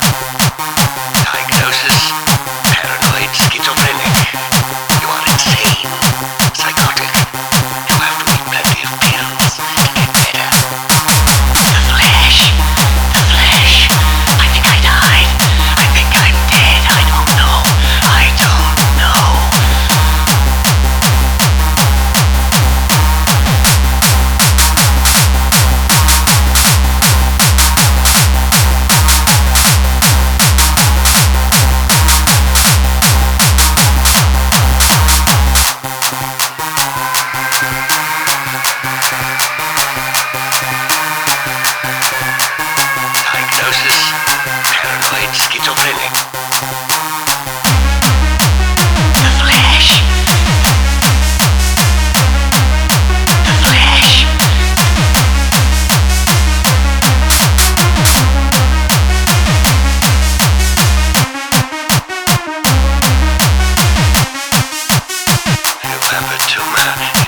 Bye. Luna.